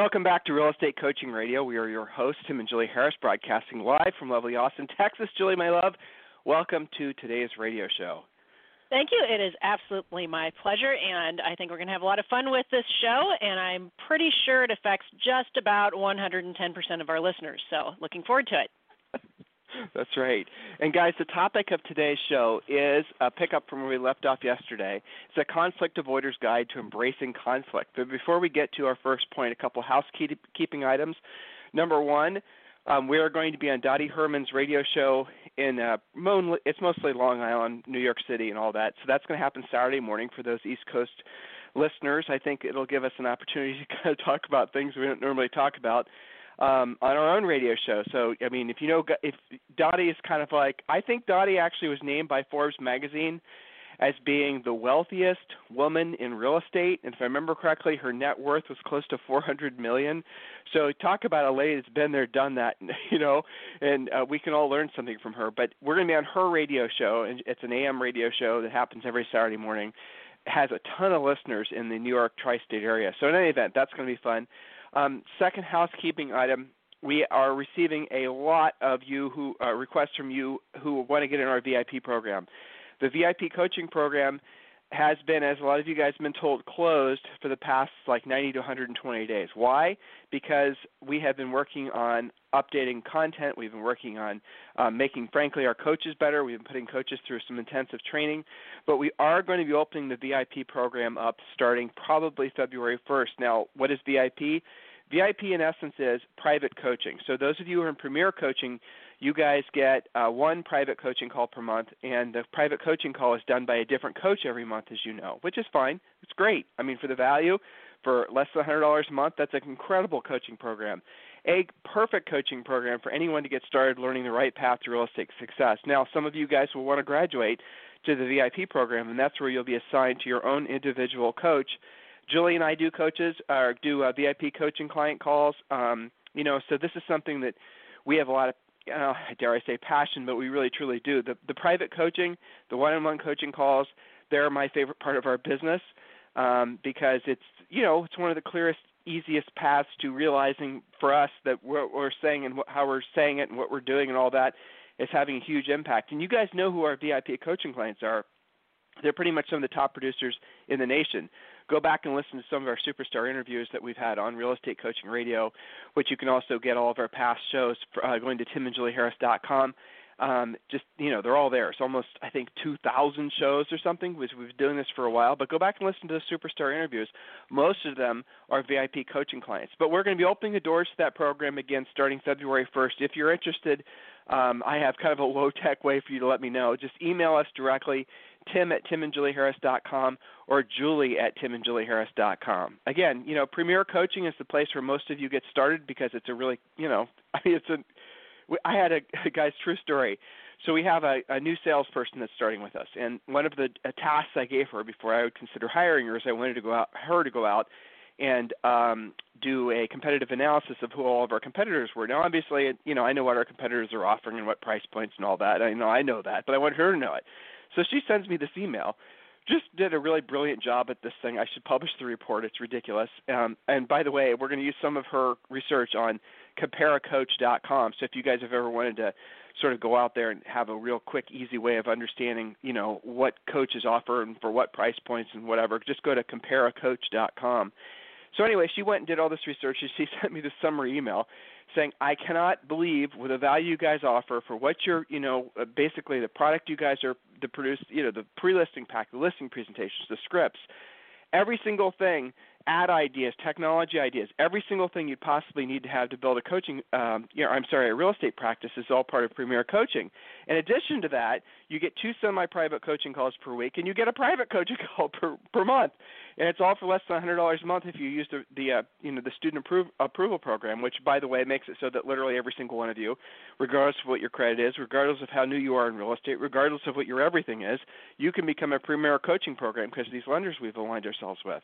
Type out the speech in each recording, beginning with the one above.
Welcome back to Real Estate Coaching Radio. We are your hosts, Tim and Julie Harris, broadcasting live from lovely Austin, Texas. Julie, my love, welcome to today's radio show. Thank you. It is absolutely my pleasure, and I think we're going to have a lot of fun with this show, and I'm pretty sure it affects just about 110% of our listeners. So, looking forward to it. That's right. And guys, the topic of today's show is a pickup from where we left off yesterday. It's a conflict avoider's guide to embracing conflict. But before we get to our first point, a couple housekeeping items. Number one, um, we are going to be on Dottie Herman's radio show in uh, it's mostly Long Island, New York City, and all that. So that's going to happen Saturday morning for those East Coast listeners. I think it'll give us an opportunity to kind of talk about things we don't normally talk about um, on our own radio show. So I mean, if you know, if Dottie is kind of like, I think Dottie actually was named by Forbes magazine as being the wealthiest woman in real estate, and if I remember correctly, her net worth was close to 400 million. So talk about a lady that's been there, done that, you know, and uh, we can all learn something from her. But we're going to be on her radio show, and it's an AM radio show that happens every Saturday morning. It has a ton of listeners in the New York tri-state area. So in any event, that's going to be fun. Um, second housekeeping item: we are receiving a lot of you who uh, requests from you who want to get in our VIP program. The VIP coaching program has been, as a lot of you guys have been told, closed for the past like 90 to 120 days. Why? Because we have been working on updating content. We've been working on um, making, frankly, our coaches better. We've been putting coaches through some intensive training. But we are going to be opening the VIP program up starting probably February 1st. Now, what is VIP? VIP, in essence, is private coaching. So, those of you who are in Premier Coaching, you guys get uh, one private coaching call per month, and the private coaching call is done by a different coach every month, as you know, which is fine. It's great. I mean, for the value, for less than $100 a month, that's an incredible coaching program. A perfect coaching program for anyone to get started learning the right path to real estate success. Now, some of you guys will want to graduate to the VIP program, and that's where you'll be assigned to your own individual coach. Julie and I do coaches, or do uh, VIP coaching client calls. Um, you know, so this is something that we have a lot of uh, dare I say passion, but we really truly do. The the private coaching, the one-on-one coaching calls, they're my favorite part of our business um, because it's you know it's one of the clearest, easiest paths to realizing for us that what we're saying and how we're saying it and what we're doing and all that is having a huge impact. And you guys know who our VIP coaching clients are. They're pretty much some of the top producers in the nation go back and listen to some of our superstar interviews that we've had on Real Estate Coaching Radio, which you can also get all of our past shows for, uh, going to timandjulieharris.com. Um, just you know, they're all there. It's almost I think 2,000 shows or something. We've been doing this for a while, but go back and listen to the superstar interviews. Most of them are VIP coaching clients, but we're going to be opening the doors to that program again starting February 1st. If you're interested, um, I have kind of a low tech way for you to let me know. Just email us directly tim at timandjulieharris.com or julie at timandjulieharris.com. Again, you know, Premier Coaching is the place where most of you get started because it's a really, you know, I mean, it's a, I had a, a guy's true story. So we have a, a new salesperson that's starting with us, and one of the tasks I gave her before I would consider hiring her is I wanted to go out, her to go out and um, do a competitive analysis of who all of our competitors were. Now, obviously, you know, I know what our competitors are offering and what price points and all that. I know I know that, but I want her to know it. So she sends me this email. Just did a really brilliant job at this thing. I should publish the report. It's ridiculous. Um, and by the way, we're going to use some of her research on compareacoach.com. So if you guys have ever wanted to sort of go out there and have a real quick, easy way of understanding, you know, what coaches offer and for what price points and whatever, just go to compareacoach.com. So anyway, she went and did all this research. and She sent me this summary email saying, "I cannot believe with the value you guys offer for what you're, you know, uh, basically the product you guys are the produce, you know, the pre-listing pack, the listing presentations, the scripts, every single thing ad ideas, technology ideas, every single thing you'd possibly need to have to build a coaching, um, you know, I'm sorry, a real estate practice is all part of Premier Coaching. In addition to that, you get two semi-private coaching calls per week, and you get a private coaching call per per month, and it's all for less than $100 a month if you use the the uh, you know the student approve, approval program, which by the way makes it so that literally every single one of you, regardless of what your credit is, regardless of how new you are in real estate, regardless of what your everything is, you can become a Premier Coaching program because these lenders we've aligned ourselves with.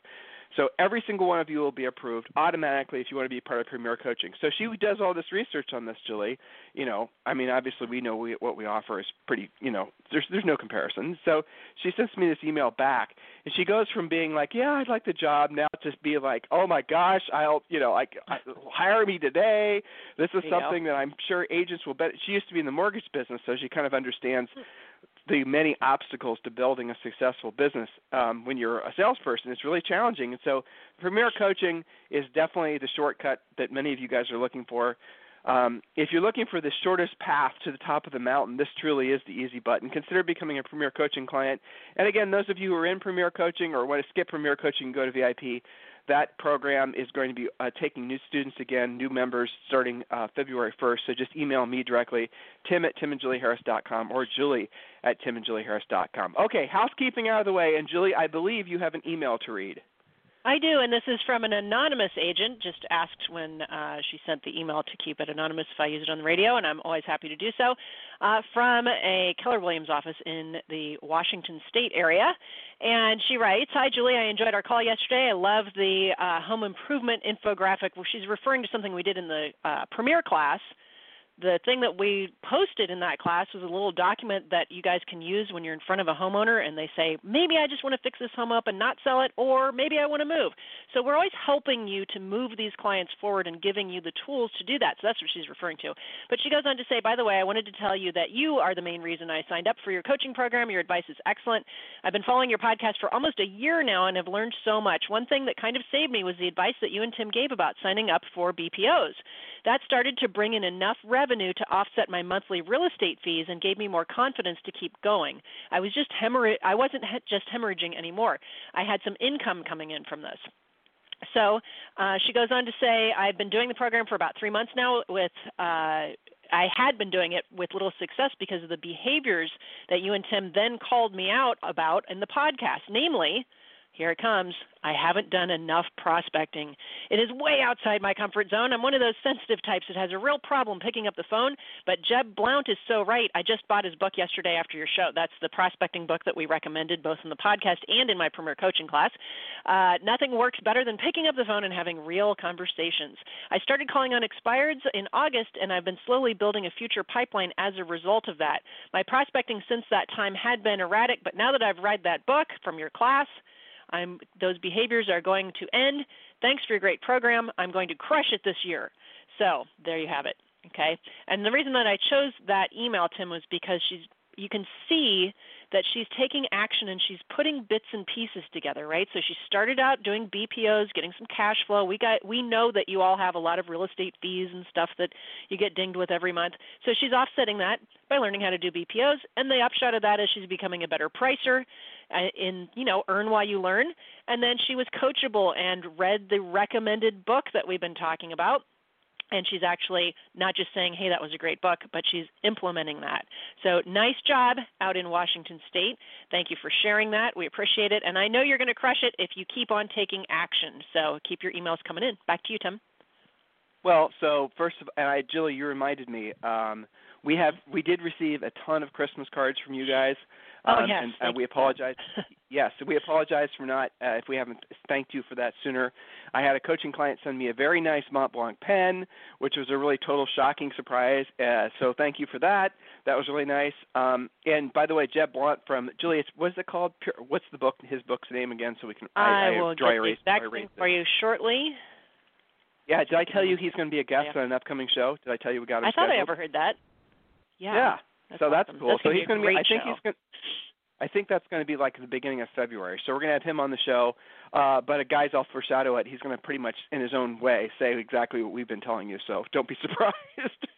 So every single one of you will be approved automatically if you want to be part of Premier Coaching. So she does all this research on this, Julie. You know, I mean, obviously we know we, what we offer is pretty. You know, there's there's no comparison. So she sends me this email back, and she goes from being like, yeah, I'd like the job, now to be like, oh my gosh, I'll, you know, like hire me today. This is something that I'm sure agents will bet. She used to be in the mortgage business, so she kind of understands the many obstacles to building a successful business um, when you're a salesperson. It's really challenging. And so, Premier Coaching is definitely the shortcut that many of you guys are looking for. Um, if you're looking for the shortest path to the top of the mountain, this truly is the easy button. Consider becoming a Premier Coaching client. And again, those of you who are in Premier Coaching or want to skip Premier Coaching and go to VIP, that program is going to be uh, taking new students again, new members starting uh, February 1st. So just email me directly, tim at timandjulieharris.com or julie at timandjulieharris.com. Okay, housekeeping out of the way. And Julie, I believe you have an email to read. I do, and this is from an anonymous agent. Just asked when uh, she sent the email to keep it anonymous if I use it on the radio, and I'm always happy to do so. Uh, from a Keller Williams office in the Washington State area, and she writes, "Hi Julie, I enjoyed our call yesterday. I love the uh, home improvement infographic. Well, she's referring to something we did in the uh, Premier class." The thing that we posted in that class was a little document that you guys can use when you're in front of a homeowner and they say, maybe I just want to fix this home up and not sell it, or maybe I want to move. So we're always helping you to move these clients forward and giving you the tools to do that. So that's what she's referring to. But she goes on to say, by the way, I wanted to tell you that you are the main reason I signed up for your coaching program. Your advice is excellent. I've been following your podcast for almost a year now and have learned so much. One thing that kind of saved me was the advice that you and Tim gave about signing up for BPOs. That started to bring in enough revenue to offset my monthly real estate fees and gave me more confidence to keep going. I was just hemorrhag- I wasn't he- just hemorrhaging anymore. I had some income coming in from this. So uh, she goes on to say, I've been doing the program for about three months now with. Uh, I had been doing it with little success because of the behaviors that you and Tim then called me out about in the podcast, namely here it comes. I haven't done enough prospecting. It is way outside my comfort zone. I'm one of those sensitive types that has a real problem picking up the phone. But Jeb Blount is so right. I just bought his book yesterday after your show. That's the prospecting book that we recommended both in the podcast and in my Premier Coaching class. Uh, nothing works better than picking up the phone and having real conversations. I started calling on expireds in August, and I've been slowly building a future pipeline as a result of that. My prospecting since that time had been erratic, but now that I've read that book from your class, I'm those behaviors are going to end. Thanks for your great program. I'm going to crush it this year. So there you have it. Okay. And the reason that I chose that email, Tim, was because she's you can see that she's taking action and she's putting bits and pieces together, right? So she started out doing BPOs, getting some cash flow. We got we know that you all have a lot of real estate fees and stuff that you get dinged with every month. So she's offsetting that by learning how to do BPOs, and the upshot of that is she's becoming a better pricer in, you know, earn while you learn. And then she was coachable and read the recommended book that we've been talking about and she's actually not just saying, hey, that was a great book, but she's implementing that. So nice job out in Washington State. Thank you for sharing that. We appreciate it. And I know you're going to crush it if you keep on taking action. So keep your emails coming in. Back to you, Tim. Well, so first of and I, Julie, you reminded me. Um, we have we did receive a ton of Christmas cards from you guys. Oh, um, yes. And, and we apologize. yes, we apologize for not uh, if we haven't thanked you for that sooner. I had a coaching client send me a very nice Mont Blanc pen, which was a really total shocking surprise. Uh, so thank you for that. That was really nice. Um, and by the way, Jeb Blount from Julius, what's it called? What's the book? His book's name again, so we can. I, I, I will dry get erase, dry erase for you shortly. Yeah, did I tell you he's going to be a guest Yeah. on an upcoming show? Did I tell you we got him I thought I ever heard that. Yeah. Yeah. That's so that's awesome. cool. That's so he's going to be. I think show. he's going. I think that's going to be like the beginning of February. So we're going to have him on the show. Uh, but uh, guys, I'll foreshadow it. He's going to pretty much, in his own way, say exactly what we've been telling you. So don't be surprised.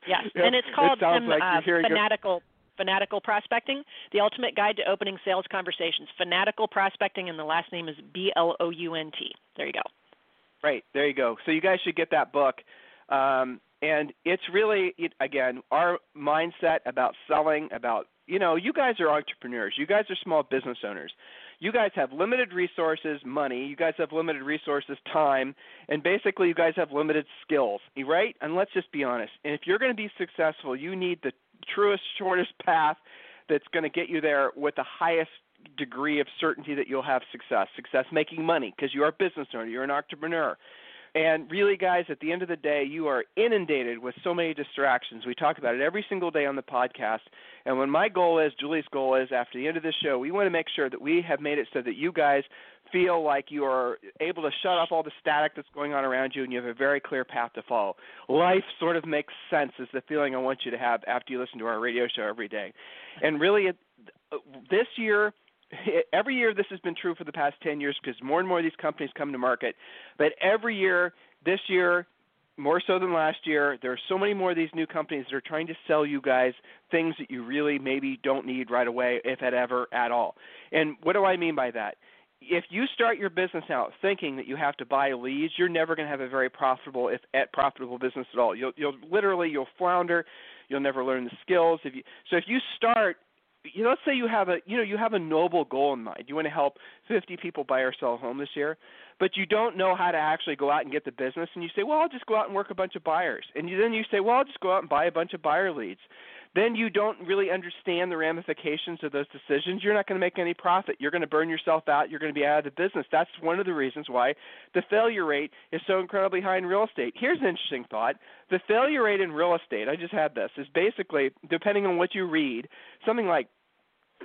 Yes, and it's called It like uh, fanatical fanatical prospecting, the ultimate guide to opening sales conversations. Fanatical prospecting, and the last name is B L O U N T. There you go. Right there, you go. So you guys should get that book. Um, and it's really it, again our mindset about selling about you know you guys are entrepreneurs. You guys are small business owners. You guys have limited resources money. You guys have limited resources time. And basically you guys have limited skills right? And let's just be honest. And if you're going to be successful you need the truest shortest path that's going to get you there with the highest degree of certainty that you'll have success. Success making money because you are a business owner. You're an entrepreneur and really, guys, at the end of the day, you are inundated with so many distractions. We talk about it every single day on the podcast. And when my goal is, Julie's goal is, after the end of this show, we want to make sure that we have made it so that you guys feel like you are able to shut off all the static that's going on around you and you have a very clear path to follow. Life sort of makes sense, is the feeling I want you to have after you listen to our radio show every day. And really, this year, every year this has been true for the past 10 years because more and more of these companies come to market. But every year, this year, more so than last year, there are so many more of these new companies that are trying to sell you guys things that you really maybe don't need right away, if at ever at all. And what do I mean by that? If you start your business out thinking that you have to buy leads, you're never going to have a very profitable, if at profitable business at all. You'll, you'll literally you'll flounder. You'll never learn the skills. If you so, if you start you know, let's say you have a you know you have a noble goal in mind. You want to help 50 people buy or sell a home this year, but you don't know how to actually go out and get the business. And you say, well, I'll just go out and work a bunch of buyers. And you, then you say, well, I'll just go out and buy a bunch of buyer leads then you don't really understand the ramifications of those decisions. You're not going to make any profit. You're going to burn yourself out. You're going to be out of the business. That's one of the reasons why the failure rate is so incredibly high in real estate. Here's an interesting thought the failure rate in real estate, I just had this, is basically, depending on what you read, something like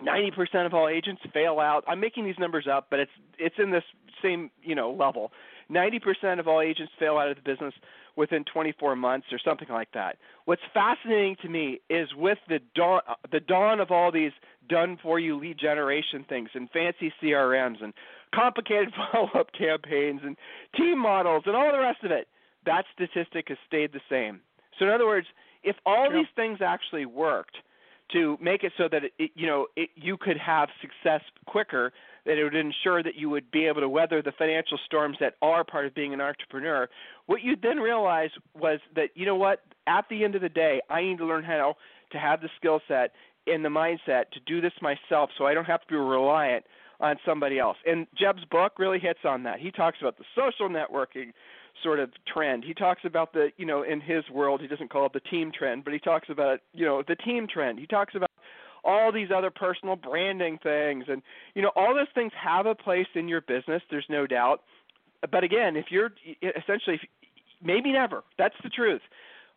90% of all agents fail out. I'm making these numbers up, but it's it's in this same, you know, level. 90% of all agents fail out of the business within 24 months or something like that. What's fascinating to me is with the dawn, the dawn of all these done for you lead generation things and fancy CRMs and complicated follow up campaigns and team models and all the rest of it, that statistic has stayed the same. So in other words, if all these things actually worked to make it so that it, you know it, you could have success quicker, that it would ensure that you would be able to weather the financial storms that are part of being an entrepreneur. What you then realize was that, you know what, at the end of the day, I need to learn how to have the skill set and the mindset to do this myself so I don't have to be reliant on somebody else. And Jeb's book really hits on that. He talks about the social networking sort of trend. He talks about the, you know, in his world, he doesn't call it the team trend, but he talks about, you know, the team trend. He talks about all these other personal branding things. And you know all those things have a place in your business there's no doubt. But again if you're essentially maybe never that's the truth.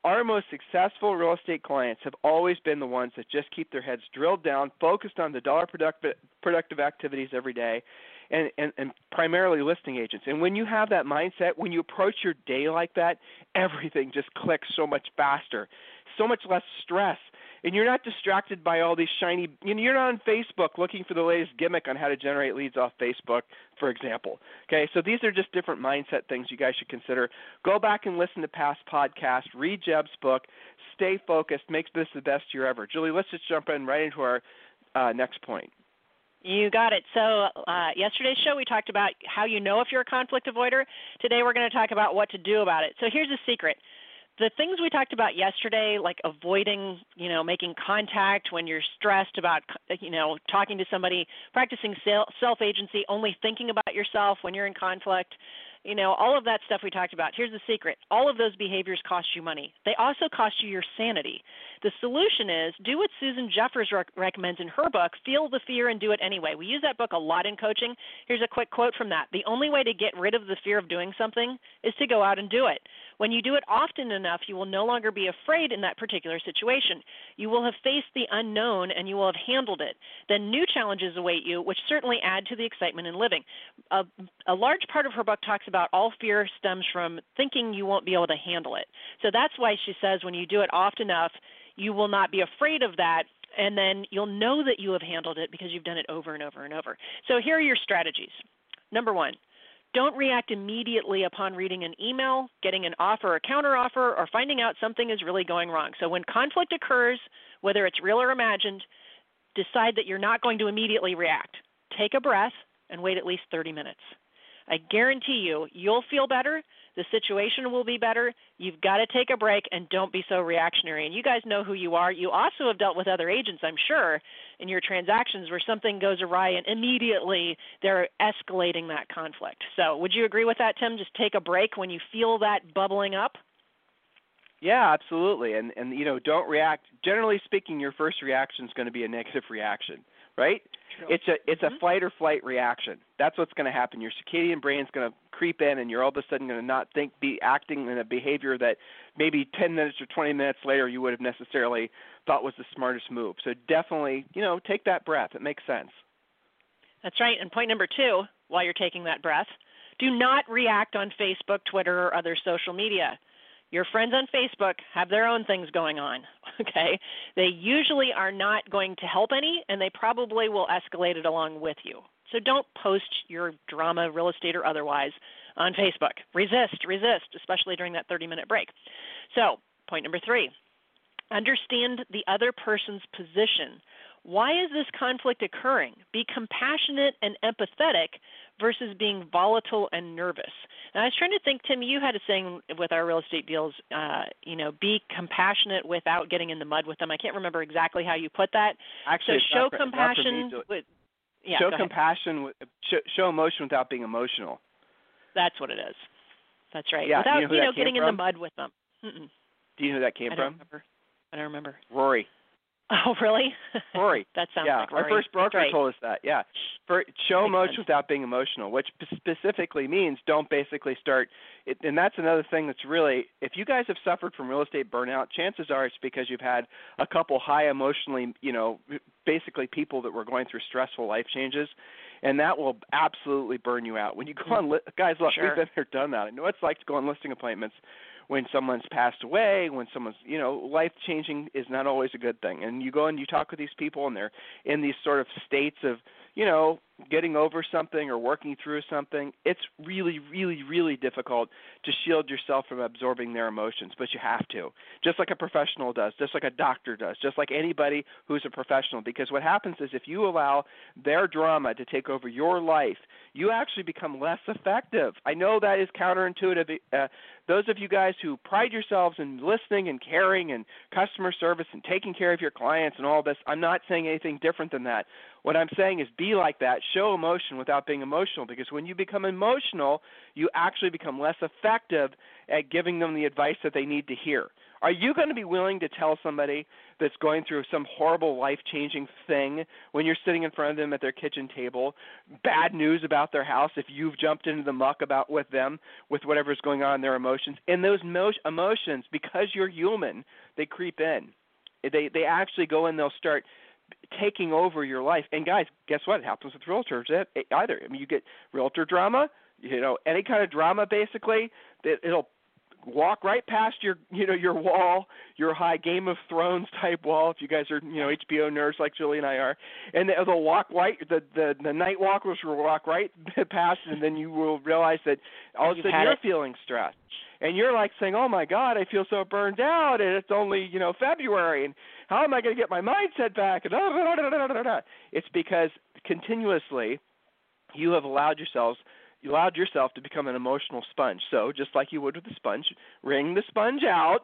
Our most successful real estate clients have always been the ones that just keep their heads drilled down focused on the dollar productive productive activities every day and, and, and primarily listing agents. And when you have that mindset, when you approach your day like that, everything just clicks so much faster, so much less stress and you're not distracted by all these shiny you know, you're not on Facebook looking for the latest gimmick on how to generate leads off Facebook, for example. Okay, so these are just different mindset things you guys should consider. Go back and listen to past podcasts, read Jeb's book, stay focused, make this the best year ever. Julie, let's just jump in right into our uh, next point. You got it. So, uh, yesterday's show we talked about how you know if you're a conflict avoider. Today we're going to talk about what to do about it. So, here's the secret the things we talked about yesterday, like avoiding, you know, making contact when you're stressed about, you know, talking to somebody, practicing self agency, only thinking about yourself when you're in conflict, you know, all of that stuff we talked about. Here's the secret all of those behaviors cost you money, they also cost you your sanity. The solution is do what Susan Jeffers rec- recommends in her book, Feel the Fear and Do It Anyway. We use that book a lot in coaching. Here's a quick quote from that The only way to get rid of the fear of doing something is to go out and do it. When you do it often enough, you will no longer be afraid in that particular situation. You will have faced the unknown and you will have handled it. Then new challenges await you, which certainly add to the excitement in living. A, a large part of her book talks about all fear stems from thinking you won't be able to handle it. So that's why she says when you do it often enough, you will not be afraid of that and then you'll know that you have handled it because you've done it over and over and over. So here are your strategies. Number one, don't react immediately upon reading an email, getting an offer or counteroffer, or finding out something is really going wrong. So when conflict occurs, whether it's real or imagined, decide that you're not going to immediately react. Take a breath and wait at least 30 minutes. I guarantee you, you'll feel better. The situation will be better. You've got to take a break and don't be so reactionary. And you guys know who you are. You also have dealt with other agents, I'm sure, in your transactions where something goes awry and immediately they're escalating that conflict. So, would you agree with that, Tim? Just take a break when you feel that bubbling up? Yeah, absolutely. And and you know, don't react. Generally speaking, your first reaction is going to be a negative reaction, right? True. It's a it's mm-hmm. a fight or flight reaction. That's what's going to happen. Your circadian brain's going to creep in, and you're all of a sudden going to not think, be acting in a behavior that maybe 10 minutes or 20 minutes later you would have necessarily thought was the smartest move. So definitely, you know, take that breath. It makes sense. That's right. And point number two, while you're taking that breath, do not react on Facebook, Twitter, or other social media. Your friends on Facebook have their own things going on, okay? They usually are not going to help any, and they probably will escalate it along with you. So don't post your drama, real estate or otherwise, on Facebook. Resist, resist, especially during that 30 minute break. So, point number three understand the other person's position. Why is this conflict occurring? Be compassionate and empathetic versus being volatile and nervous. And I was trying to think, Tim, you had a saying with our real estate deals, uh, you know, be compassionate without getting in the mud with them. I can't remember exactly how you put that. Actually, so show for, compassion. With, yeah, show compassion. With, show, show emotion without being emotional. That's what it is. That's right. Yeah, without you know, you know getting from? in the mud with them. Mm-mm. Do you know who that came I from? Remember. I don't remember. Rory. Oh, really? Rory. that sounds yeah, like Rory. our first broker right. told us that. Yeah, for show emotion without being emotional, which specifically means don't basically start. It, and that's another thing that's really, if you guys have suffered from real estate burnout, chances are it's because you've had a couple high emotionally, you know, basically people that were going through stressful life changes, and that will absolutely burn you out. When you go mm-hmm. on, li- guys, look, Sure. we've been there, done that. I know what it's like to go on listing appointments when someone's passed away, when someone's you know life changing is not always a good thing. And you go and you talk with these people, and they're in these sort of states of you know getting over something or working through something. It's really, really, really difficult to shield yourself from absorbing their emotions, but you have to, just like a professional does, just like a doctor does, just like anybody who's a professional. Because what happens is if you allow their drama to take over your life, you actually become less effective. I know that is counterintuitive. Uh, those of you guys who pride yourselves in listening and caring and customer service and taking care of your clients and all this, I'm not saying anything different than that. What I'm saying is be like that. Show emotion without being emotional because when you become emotional, you actually become less effective at giving them the advice that they need to hear. Are you going to be willing to tell somebody that's going through some horrible life changing thing when you're sitting in front of them at their kitchen table, bad news about their house if you've jumped into the muck about with them with whatever's going on in their emotions? And those mo- emotions, because you're human, they creep in. They they actually go and they'll start taking over your life. And guys, guess what? It happens with realtors it, it, either. I mean, you get realtor drama, you know, any kind of drama basically, that it'll walk right past your you know your wall, your high Game of Thrones type wall. If you guys are you know HBO nerds like Julie and I are, and they'll walk right the the the night walkers will walk right past, and then you will realize that all of a sudden you're it. feeling stressed, and you're like saying, "Oh my God, I feel so burned out, and it's only you know February, and how am I going to get my mindset back?" It's because continuously you have allowed yourselves you allowed yourself to become an emotional sponge. So, just like you would with a sponge, wring the sponge out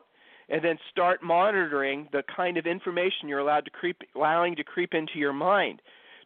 and then start monitoring the kind of information you're allowed to creep allowing to creep into your mind.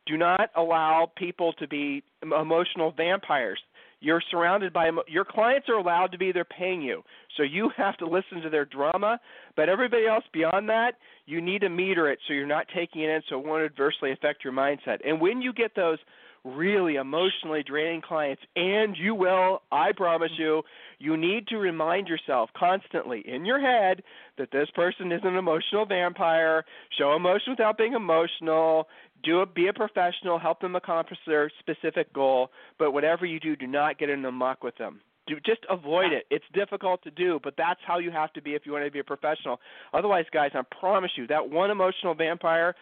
Do not allow people to be emotional vampires. You're surrounded by your clients are allowed to be they're paying you. So you have to listen to their drama, but everybody else beyond that, you need to meter it so you're not taking it in so it won't adversely affect your mindset. And when you get those really emotionally draining clients, and you will, I promise you, you need to remind yourself constantly in your head that this person is an emotional vampire. Show emotion without being emotional. Do it, be a professional. Help them accomplish their specific goal. But whatever you do, do not get in the muck with them. Do just avoid it. It's difficult to do, but that's how you have to be if you want to be a professional. Otherwise, guys, I promise you that one emotional vampire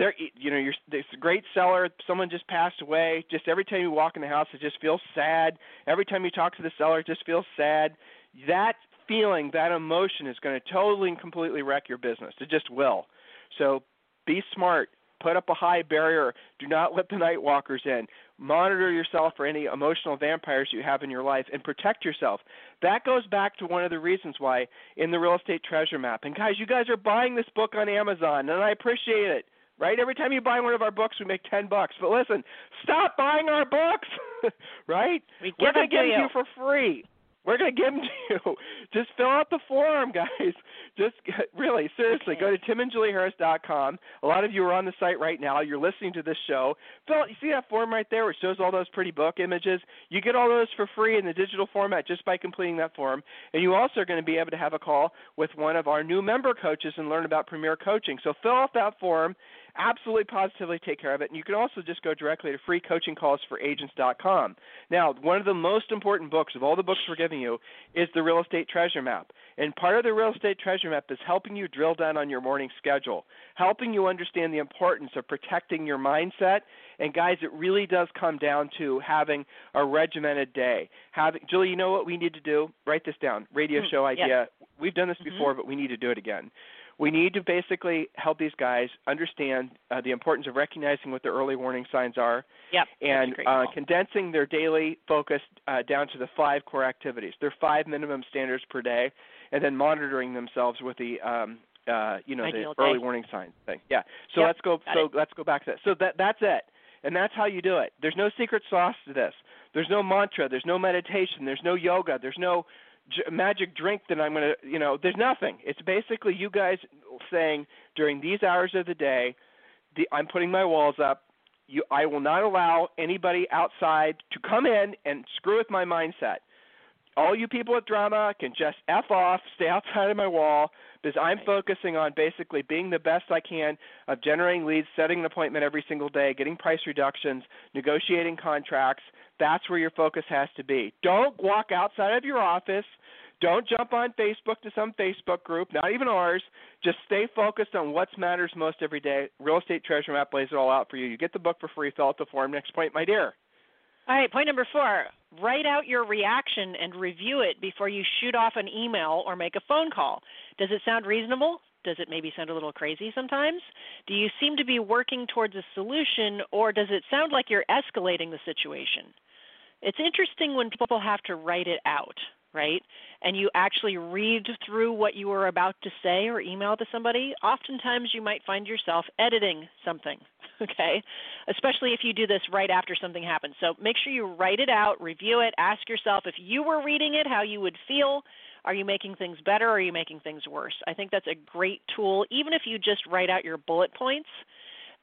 they're you know you're a great seller someone just passed away just every time you walk in the house it just feels sad every time you talk to the seller it just feels sad that feeling that emotion is going to totally and completely wreck your business it just will so be smart Put up a high barrier. Do not let the night walkers in. Monitor yourself for any emotional vampires you have in your life and protect yourself. That goes back to one of the reasons why in the real estate treasure map. And guys, you guys are buying this book on Amazon, and I appreciate it right? Every time you buy one of our books, we make ten bucks. But listen, stop buying our books, right? We We're going to give you. you for free. We're going to give them to you. Just fill out the form, guys. Just really, seriously, Okay. go to timandjulieharris.com. A lot of you are on the site right now. You're listening to this show. Fill out, you see that form right there where it shows all those pretty book images? You get all those for free in the digital format just by completing that form. And you also are going to be able to have a call with one of our new member coaches and learn about Premier Coaching. So fill out that form absolutely positively take care of it. And you can also just go directly to freecoachingcallsforagents.com. Now, one of the most important books of all the books we're giving you is the Real Estate Treasure Map. And part of the Real Estate Treasure Map is helping you drill down on your morning schedule, helping you understand the importance of protecting your mindset. And guys, it really does come down to having a regimented day. Having Julie, you know what we need to do? Write this down. Radio Hmm, show yes. idea. We've done this Mhm. before, but we need to do it again we need to basically help these guys understand uh, the importance of recognizing what the early warning signs are Yep. and uh, condensing their daily focus uh, down to the five core activities. There are five minimum standards per day, and then monitoring themselves with the um, uh, you know Ideal the early warning signs thing. Yeah. So Yep, let's go. So it. let's go back to that. So that that's it. And that's how you do it. There's no secret sauce to this. There's no mantra. There's no meditation. There's no yoga. There's no j- magic drink that I'm going to, you know, there's nothing. It's basically you guys saying during these hours of the day, the, I'm putting my walls up. You, I will not allow anybody outside to come in and screw with my mindset. All you people with drama can just f off, stay outside of my wall, because I'm focusing on basically being the best I can of generating leads, setting an appointment every single day, getting price reductions, negotiating contracts. That's where your focus has to be. Don't walk outside of your office. Don't jump on Facebook to some Facebook group, not even ours. Just stay focused on what matters most every day. Real Estate Treasure Map lays it all out for you. You get the book for free. Fill out the form. Next point, my dear. All right, point number four write out your reaction and review it before you shoot off an email or make a phone call. Does it sound reasonable? Does it maybe sound a little crazy sometimes? Do you seem to be working towards a solution, or does it sound like you're escalating the situation? It's interesting when people have to write it out, right? And you actually read through what you were about to say or email to somebody. Oftentimes, you might find yourself editing something, okay? Especially if you do this right after something happens. So make sure you write it out, review it, ask yourself if you were reading it, how you would feel. Are you making things better or are you making things worse? I think that's a great tool. Even if you just write out your bullet points,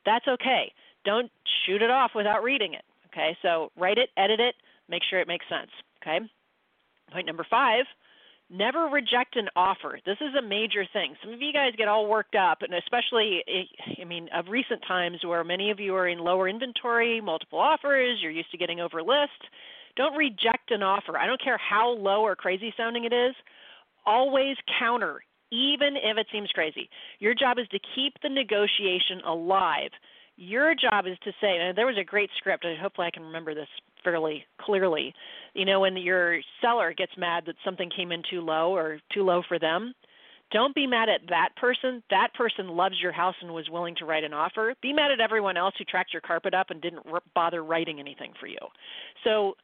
that's okay. Don't shoot it off without reading it. Okay, so write it, edit it, make sure it makes sense. Okay. Point number five never reject an offer. This is a major thing. Some of you guys get all worked up, and especially, eh, I mean, of recent times where many of you are in lower inventory, multiple offers, you're used to getting over list. Don't reject an offer. I don't care how low or crazy sounding it is. Always counter, even if it seems crazy. Your job is to keep the negotiation alive. Your job is to say, and there was a great script, and hopefully I can remember this fairly clearly. You know, when your seller gets mad that something came in too low or too low for them, don't be mad at that person. That person loves your house and was willing to write an offer. Be mad at everyone else who tracked your carpet up and didn't r- bother writing anything for you. So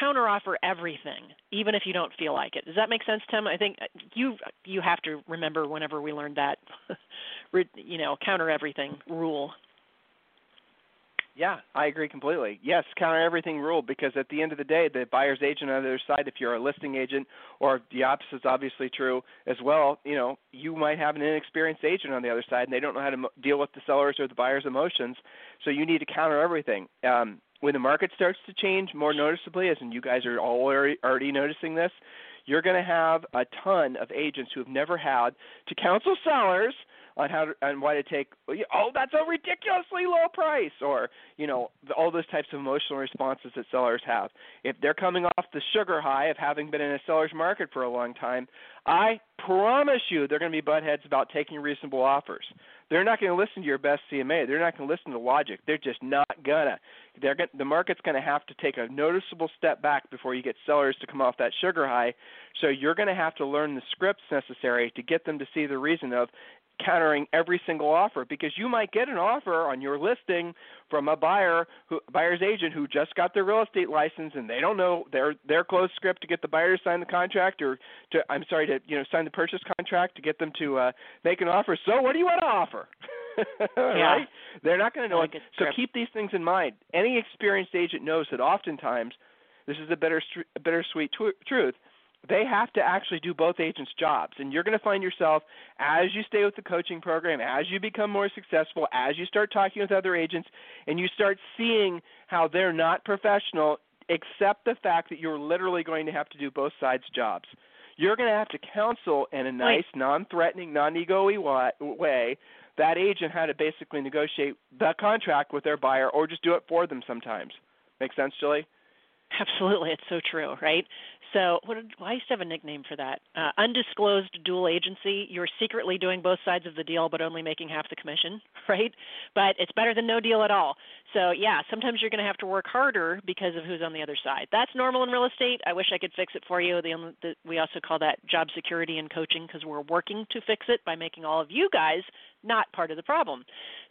counteroffer everything, even if you don't feel like it. Does that make sense, Tim? I think uh, you you have to remember whenever we learned that, you know, counter everything rule. Yeah, I agree completely. Yes, counter everything rule because at the end of the day, the buyer's agent on the other side, if you're a listing agent, or the opposite is obviously true as well, you know, you might have an inexperienced agent on the other side and they don't know how to deal with the seller's or the buyer's emotions. So you need to counter everything. Um, when the market starts to change more noticeably, as in you guys are all already, already noticing this, you're going to have a ton of agents who have never had to counsel sellers on how to, on why to take oh that's a ridiculously low price or you know all those types of emotional responses that sellers have. If they're coming off the sugar high of having been in a seller's market for a long time i promise you they're going to be butt heads about taking reasonable offers. They're not going to listen to your best cma they're not going to listen to logic. They're just not gonna. They're going the market's going to have to take a noticeable step back before you get sellers to come off that sugar high. So you're going to have to learn the scripts necessary to get them to see the reason of countering every single offer because you might get an offer on your listing from a buyer who buyer's agent who just got their real estate license and they don't know their their closed script to get the buyer to sign the contract or to I'm sorry to you know sign the purchase contract to get them to uh make an offer. So what do you want to offer? right? They're not going to know it. So keep these things in mind. Any experienced agent knows that oftentimes this is a bitter a bittersweet tw- truth they have to actually do both agents' jobs. And you're going to find yourself, as you stay with the coaching program, as you become more successful, as you start talking with other agents, and you start seeing how they're not professional, except the fact that you're literally going to have to do both sides' jobs. You're going to have to counsel in a nice, non threatening, non ego way that agent how to basically negotiate the contract with their buyer or just do it for them sometimes. Make sense, Julie? Absolutely, it's so true, right? So, what did, well, I used to have a nickname for that. Uh, undisclosed dual agency. You're secretly doing both sides of the deal, but only making half the commission, right? But it's better than no deal at all. So, yeah, sometimes you're going to have to work harder because of who's on the other side. That's normal in real estate. I wish I could fix it for you. The, the, we also call that job security and coaching because we're working to fix it by making all of you guys not part of the problem.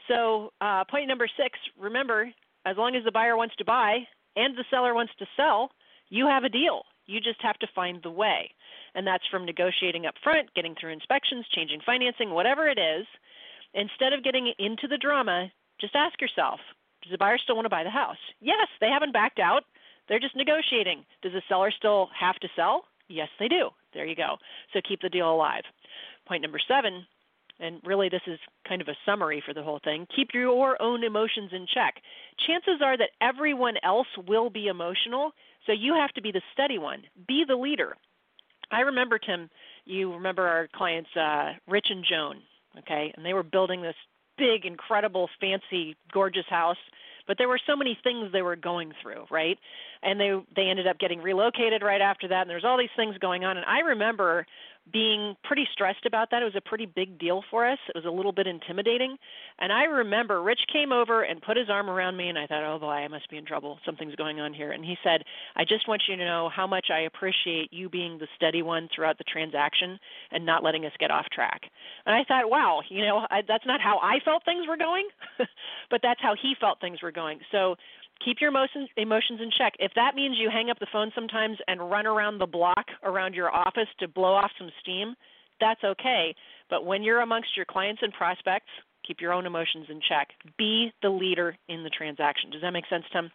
So, uh, point number six remember, as long as the buyer wants to buy and the seller wants to sell, you have a deal you just have to find the way. And that's from negotiating up front, getting through inspections, changing financing, whatever it is. Instead of getting into the drama, just ask yourself Does the buyer still want to buy the house? Yes, they haven't backed out. They're just negotiating. Does the seller still have to sell? Yes, they do. There you go. So keep the deal alive. Point number seven, and really this is kind of a summary for the whole thing keep your own emotions in check. Chances are that everyone else will be emotional, so you have to be the steady one. Be the leader. I remember Tim. You remember our clients, uh, Rich and Joan, okay? And they were building this big, incredible, fancy, gorgeous house but there were so many things they were going through right and they they ended up getting relocated right after that and there's all these things going on and i remember being pretty stressed about that. It was a pretty big deal for us. It was a little bit intimidating. And I remember Rich came over and put his arm around me, and I thought, oh boy, I must be in trouble. Something's going on here. And he said, I just want you to know how much I appreciate you being the steady one throughout the transaction and not letting us get off track. And I thought, wow, you know, I, that's not how I felt things were going, but that's how he felt things were going. So keep your emotions emotions in check. If that means you hang up the phone sometimes and run around the block around your office to blow off some steam, that's okay. But when you're amongst your clients and prospects, keep your own emotions in check. Be the leader in the transaction. Does that make sense, Tim?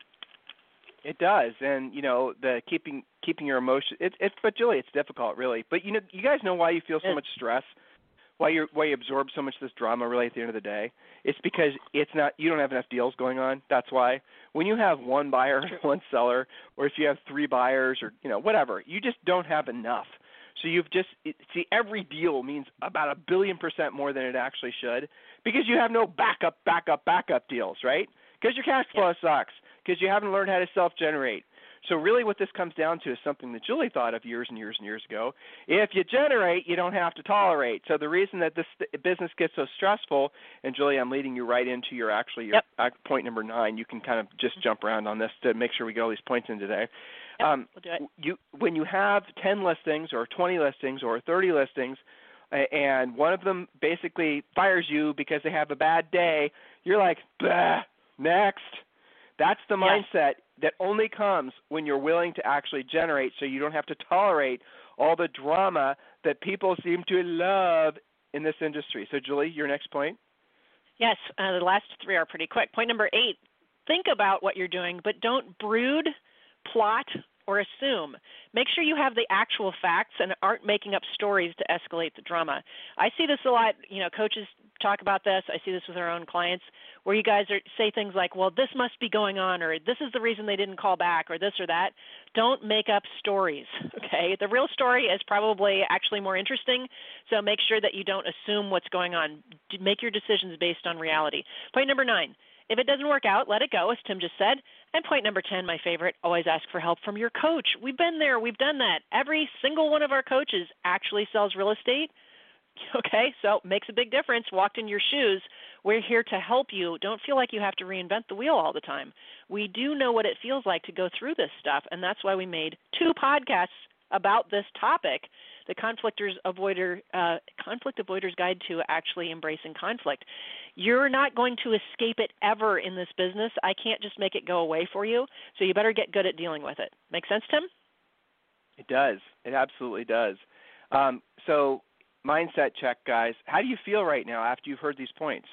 It does, and you know the keeping keeping your emotion. It's it's but Julie, it's difficult, really. But you know, you guys know why you feel so much stress why you why you absorb so much of this drama really at the end of the day it's because it's not you don't have enough deals going on. That's why. When you have one buyer one seller or if you have three buyers or you know whatever you just don't have enough. So you've just it, see every deal means about a billion percent more than it actually should because you have no backup backup backup deals right? Because your cash flow yeah. sucks. Because you haven't learned how to self generate so really what this comes down to is something that Julie thought of years and years and years ago. If you generate, you don't have to tolerate. So the reason that this business gets so stressful, and Julie, I'm leading you right into your actually your yep. point number nine. You can kind of just mm-hmm. jump around on this to make sure we get all these points in today. Yep, um, we'll do it. You when you have 10 listings or 20 listings or 30 listings, and one of them basically fires you because they have a bad day, you're like, next. That's the mindset that only comes when you're willing to actually generate so you don't have to tolerate all the drama that people seem to love in this industry. So, Julie, your next point? Yes, uh, the last three are pretty quick. Point number eight think about what you're doing, but don't brood, plot, or assume. Make sure you have the actual facts and aren't making up stories to escalate the drama. I see this a lot. You know, coaches talk about this. I see this with our own clients, where you guys are say things like, "Well, this must be going on," or "This is the reason they didn't call back," or this or that. Don't make up stories. Okay, the real story is probably actually more interesting. So make sure that you don't assume what's going on. Make your decisions based on reality. Point number nine if it doesn't work out, let it go, as Tim just said. And point number 10, my favorite, always ask for help from your coach. We've been there, we've done that. Every single one of our coaches actually sells real estate. Okay, so makes a big difference. Walked in your shoes. We're here to help you. Don't feel like you have to reinvent the wheel all the time. We do know what it feels like to go through this stuff, and that's why we made two podcasts about this topic the conflictors avoider uh, conflict avoiders guide to actually embracing conflict. You're not going to escape it ever in this business. I can't just make it go away for you. So you better get good at dealing with it. Make sense, Tim? It does. It absolutely does. Um, so mindset check, guys. How do you feel right now after you've heard these points?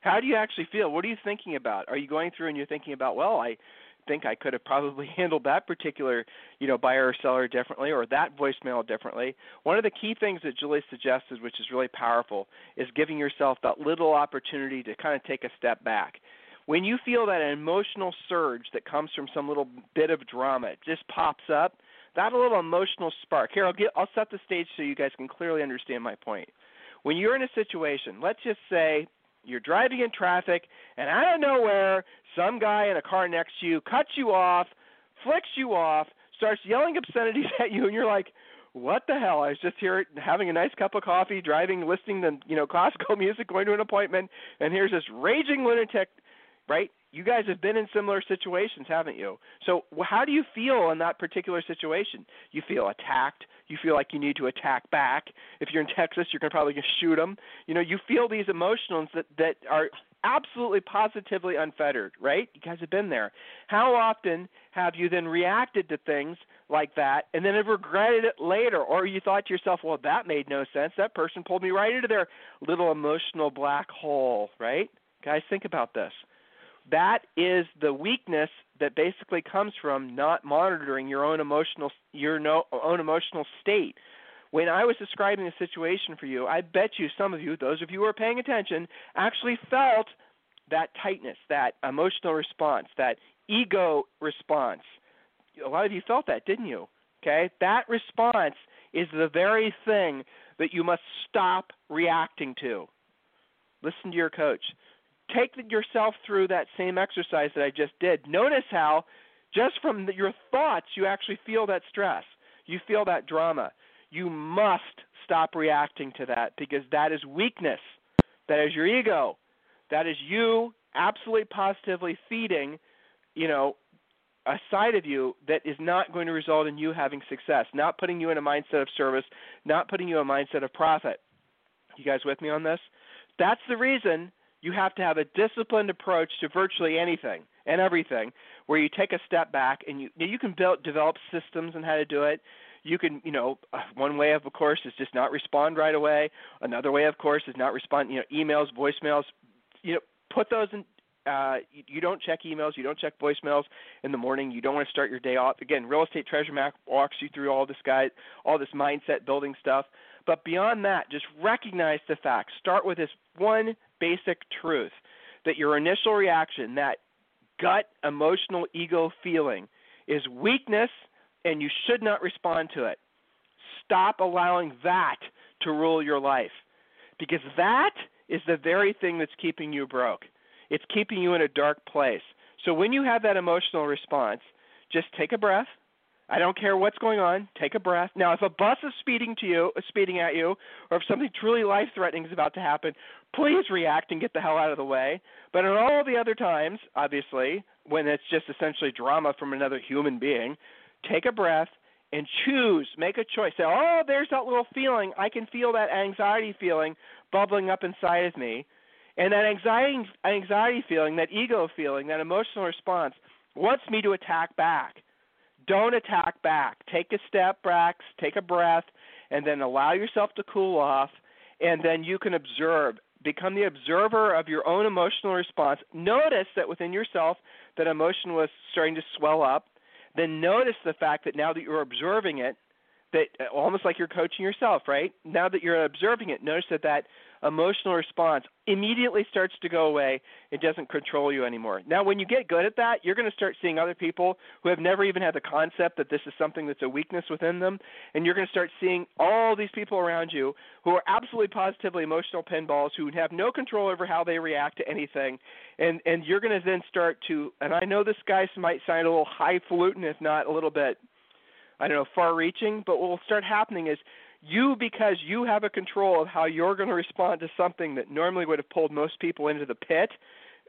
How do you actually feel? What are you thinking about? Are you going through and you're thinking about, well, I think I could have probably handled that particular, you know, buyer or seller differently or that voicemail differently. One of the key things that Julie suggested, which is really powerful, is giving yourself that little opportunity to kind of take a step back. When you feel that emotional surge that comes from some little bit of drama, it just pops up, that little emotional spark. Here, I'll, get, I'll set the stage so you guys can clearly understand my point. When you're in a situation, let's just say you're driving in traffic, and out of nowhere, some guy in a car next to you cuts you off, flicks you off, starts yelling obscenities at you, and you're like, "What the hell?" I was just here having a nice cup of coffee, driving, listening to you know classical music, going to an appointment, and here's this raging lunatic, right? You guys have been in similar situations, haven't you? So, how do you feel in that particular situation? You feel attacked. You feel like you need to attack back. If you're in Texas, you're to probably shoot them. You know, you feel these emotions that that are absolutely positively unfettered, right? You guys have been there. How often have you then reacted to things like that and then have regretted it later or you thought to yourself, "Well, that made no sense. That person pulled me right into their little emotional black hole," right? Guys, think about this. That is the weakness that basically comes from not monitoring your own emotional your no, own emotional state. When I was describing the situation for you, I bet you some of you, those of you who are paying attention, actually felt that tightness, that emotional response, that ego response. A lot of you felt that, didn't you? Okay? That response is the very thing that you must stop reacting to. Listen to your coach take yourself through that same exercise that I just did. Notice how, just from the, your thoughts, you actually feel that stress. You feel that drama. You must stop reacting to that because that is weakness. That is your ego. That is you absolutely positively feeding, you know, a side of you that is not going to result in you having success, not putting you in a mindset of service, not putting you in a mindset of profit. You guys with me on this? That's the reason you have to have a disciplined approach to virtually anything and everything where you take a step back and you you can build develop systems and how to do it you can you know uh, one way of course is just not respond right away another way of course is not respond you know emails voicemails you know put those in uh, you, you don't check emails, you don't check voicemails in the morning. You don't want to start your day off. Again, real estate treasure map walks you through all this guy, all this mindset building stuff. But beyond that, just recognize the facts. Start with this one basic truth that your initial reaction, that gut emotional ego feeling, is weakness and you should not respond to it. Stop allowing that to rule your life because that is the very thing that's keeping you broke. It's keeping you in a dark place. So when you have that emotional response, just take a breath I don't care what's going on. Take a breath. Now, if a bus is speeding to you, speeding at you, or if something truly life-threatening is about to happen, please react and get the hell out of the way. But in all the other times, obviously, when it's just essentially drama from another human being, take a breath and choose. Make a choice. Say, "Oh, there's that little feeling. I can feel that anxiety feeling bubbling up inside of me." And that anxiety anxiety feeling, that ego feeling, that emotional response wants me to attack back don't attack back. Take a step back, take a breath, and then allow yourself to cool off, and then you can observe. Become the observer of your own emotional response. Notice that within yourself that emotion was starting to swell up. Then notice the fact that now that you're observing it, that uh, almost like you're coaching yourself, right? Now that you're observing it, notice that that emotional response immediately starts to go away. It doesn't control you anymore. Now, when you get good at that, you're going to start seeing other people who have never even had the concept that this is something that's a weakness within them. And you're going to start seeing all these people around you who are absolutely positively emotional pinballs who have no control over how they react to anything. And, and you're going to then start to, and I know this guy might sound a little highfalutin, if not a little bit, I don't know, far reaching, but what will start happening is you because you have a control of how you're going to respond to something that normally would have pulled most people into the pit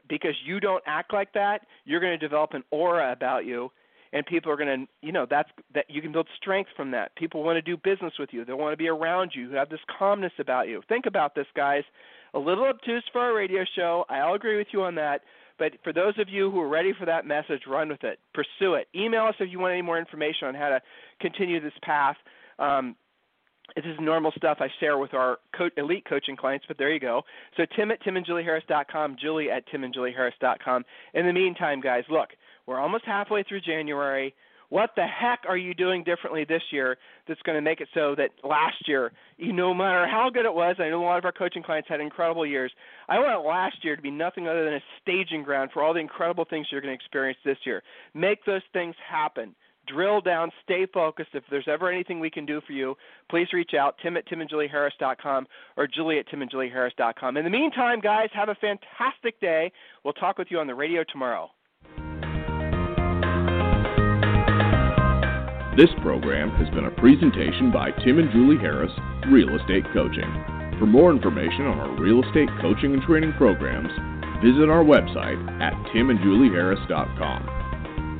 because you don't act like that you're going to develop an aura about you and people are going to, you know, that's that you can build strength from that. People want to do business with you. They want to be around you. Who have this calmness about you. Think about this, guys. A little obtuse for our radio show. I'll agree with you on that. But for those of you who are ready for that message, run with it. Pursue it. Email us if you want any more information on how to continue this path. Um, this is normal stuff I share with our co- elite coaching clients, but there you go. So Tim at timandjulieharris.com, Julie at timandjulieharris.com. In the meantime, guys, look, we're almost halfway through January. What the heck are you doing differently this year that's going to make it so that last year, you, no matter how good it was, I know a lot of our coaching clients had incredible years. I want last year to be nothing other than a staging ground for all the incredible things you're going to experience this year. Make those things happen drill down, stay focused. If there's ever anything we can do for you, please reach out, tim at timandjulieharris.com or julie at timandjulieharris.com. In the meantime, guys, have a fantastic day. We'll talk with you on the radio tomorrow. This program has been a presentation by Tim and Julie Harris, Real Estate Coaching. For more information on our real estate coaching and training programs, visit our website at timandjulieharris.com.